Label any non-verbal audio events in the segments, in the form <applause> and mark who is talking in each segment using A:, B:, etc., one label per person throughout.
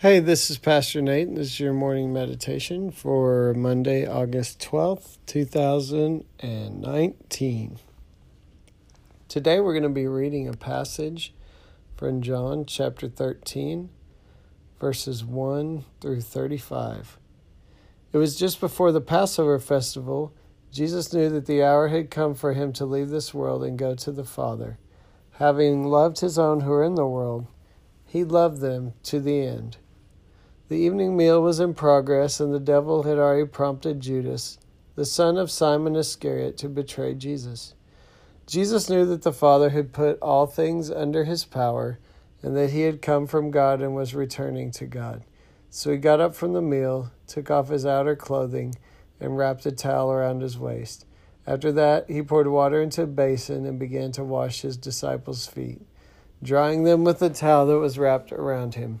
A: Hey, this is Pastor Nate. and This is your morning meditation for Monday, August 12th, 2019. Today we're going to be reading a passage from John chapter 13, verses 1 through 35. It was just before the Passover festival. Jesus knew that the hour had come for him to leave this world and go to the Father. Having loved his own who are in the world, he loved them to the end. The evening meal was in progress, and the devil had already prompted Judas, the son of Simon Iscariot, to betray Jesus. Jesus knew that the Father had put all things under his power, and that he had come from God and was returning to God. So he got up from the meal, took off his outer clothing, and wrapped a towel around his waist. After that, he poured water into a basin and began to wash his disciples' feet, drying them with the towel that was wrapped around him.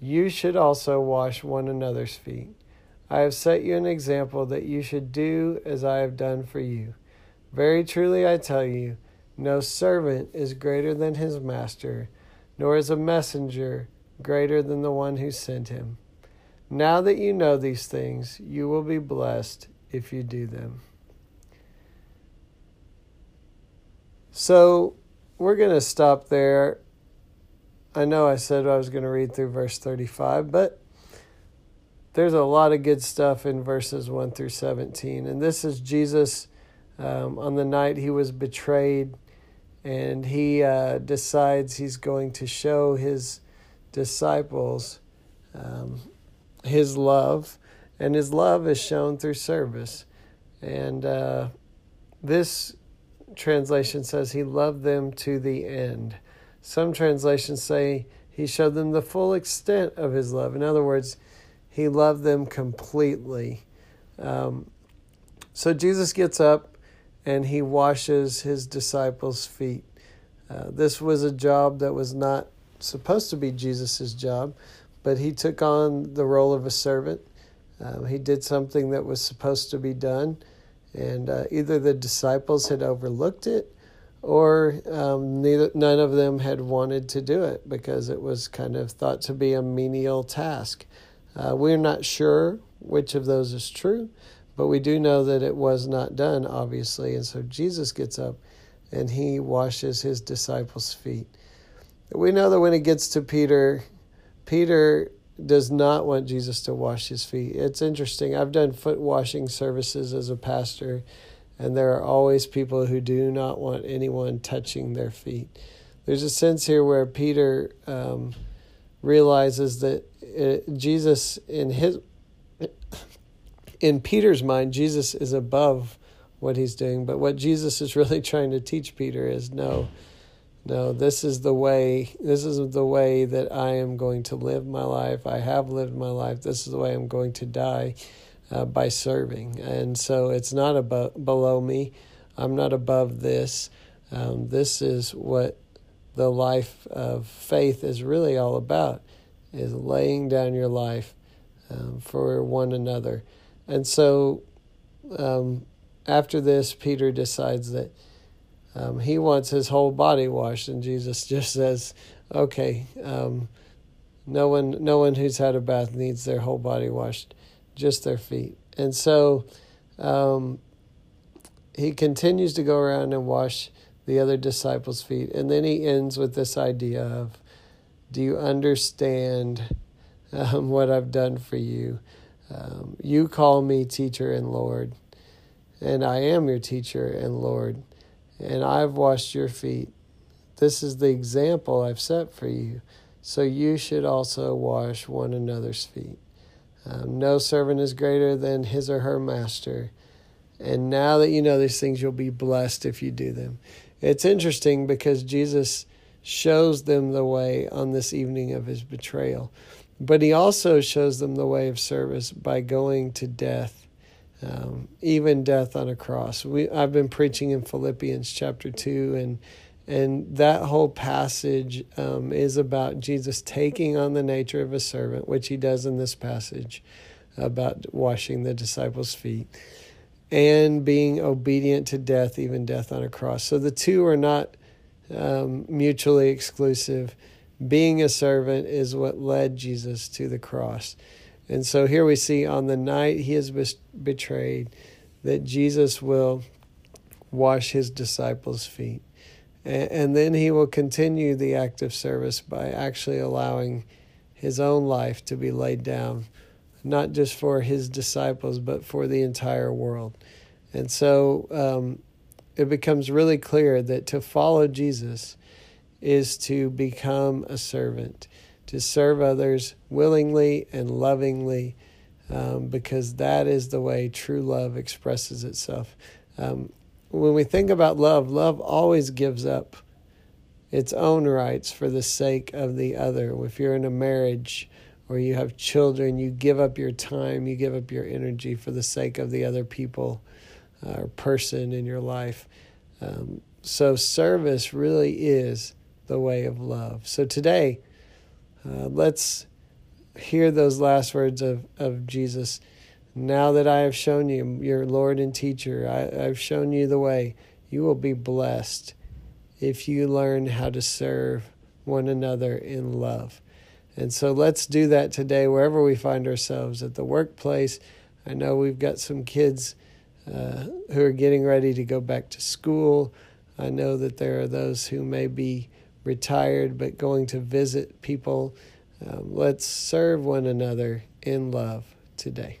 A: you should also wash one another's feet. I have set you an example that you should do as I have done for you. Very truly I tell you, no servant is greater than his master, nor is a messenger greater than the one who sent him. Now that you know these things, you will be blessed if you do them. So, we're going to stop there I know I said I was going to read through verse 35, but there's a lot of good stuff in verses 1 through 17. And this is Jesus um, on the night he was betrayed, and he uh, decides he's going to show his disciples um, his love, and his love is shown through service. And uh, this translation says he loved them to the end. Some translations say he showed them the full extent of his love. In other words, he loved them completely. Um, so Jesus gets up and he washes his disciples' feet. Uh, this was a job that was not supposed to be Jesus' job, but he took on the role of a servant. Uh, he did something that was supposed to be done, and uh, either the disciples had overlooked it or um, neither, none of them had wanted to do it because it was kind of thought to be a menial task. Uh, we're not sure which of those is true, but we do know that it was not done, obviously. And so Jesus gets up and he washes his disciples' feet. We know that when it gets to Peter, Peter does not want Jesus to wash his feet. It's interesting. I've done foot washing services as a pastor and there are always people who do not want anyone touching their feet. There's a sense here where Peter um, realizes that it, uh, Jesus, in his, in Peter's mind, Jesus is above what he's doing. But what Jesus is really <laughs> trying to teach Peter is no, no, this is the way. This is the way that I am going to live my life. I have lived my life. This is the way I'm going to die uh, by serving. And so it's not above, below me. I'm not above this. Um, this is what the life of faith is really all about is laying down your life um, for one another. And so um, after this, Peter decides that Um, he wants his whole body washed, and Jesus <laughs> just says, "Okay, um, no one, no one who's had a bath needs their whole body washed, just their feet." And so, um, he continues to go around and wash the other disciples' feet, and then he ends with this idea of, "Do you understand um, what I've done for you? Um, you call me teacher and Lord, and I am your teacher and Lord." and I've washed your feet. This is the example I've set for you. So you should also wash one another's feet. Um, no servant is greater than his or her master. And now that you know these things, you'll be blessed if you do them. It's interesting because Jesus shows them the way on this evening of his betrayal, but he also shows them the way of service by going to death um, even death on a cross. We I've been preaching in Philippians chapter two, and and that whole passage um, is about Jesus taking on the nature of a servant, which he does in this passage about washing the disciples' feet, and being obedient to death, even death on a cross. So the two are not um, mutually exclusive. Being a servant is what led Jesus to the cross. And so here we see on the night he is betrayed that Jesus will wash his disciples' feet. And then he will continue the act of service by actually allowing his own life to be laid down, not just for his disciples, but for the entire world. And so um, it becomes really clear that to follow Jesus is to become a servant to serve others willingly and lovingly um, because that is the way true love expresses itself. Um, when we think about love, love always gives up its own rights for the sake of the other. If you're in a marriage or you have children, you give up your time, you give up your energy for the sake of the other people uh, or person in your life. Um, so, service really is the way of love. So, today, uh, let's hear those last words of, of Jesus. Now that I have shown you, your Lord and teacher, I, I've shown you the way, you will be blessed if you learn how to serve one another in love. And so let's do that today, wherever we find ourselves at the workplace. I know we've got some kids uh, who are getting ready to go back to school. I know that there are those who may be retired but going to visit people. Um, let's serve one another in love today.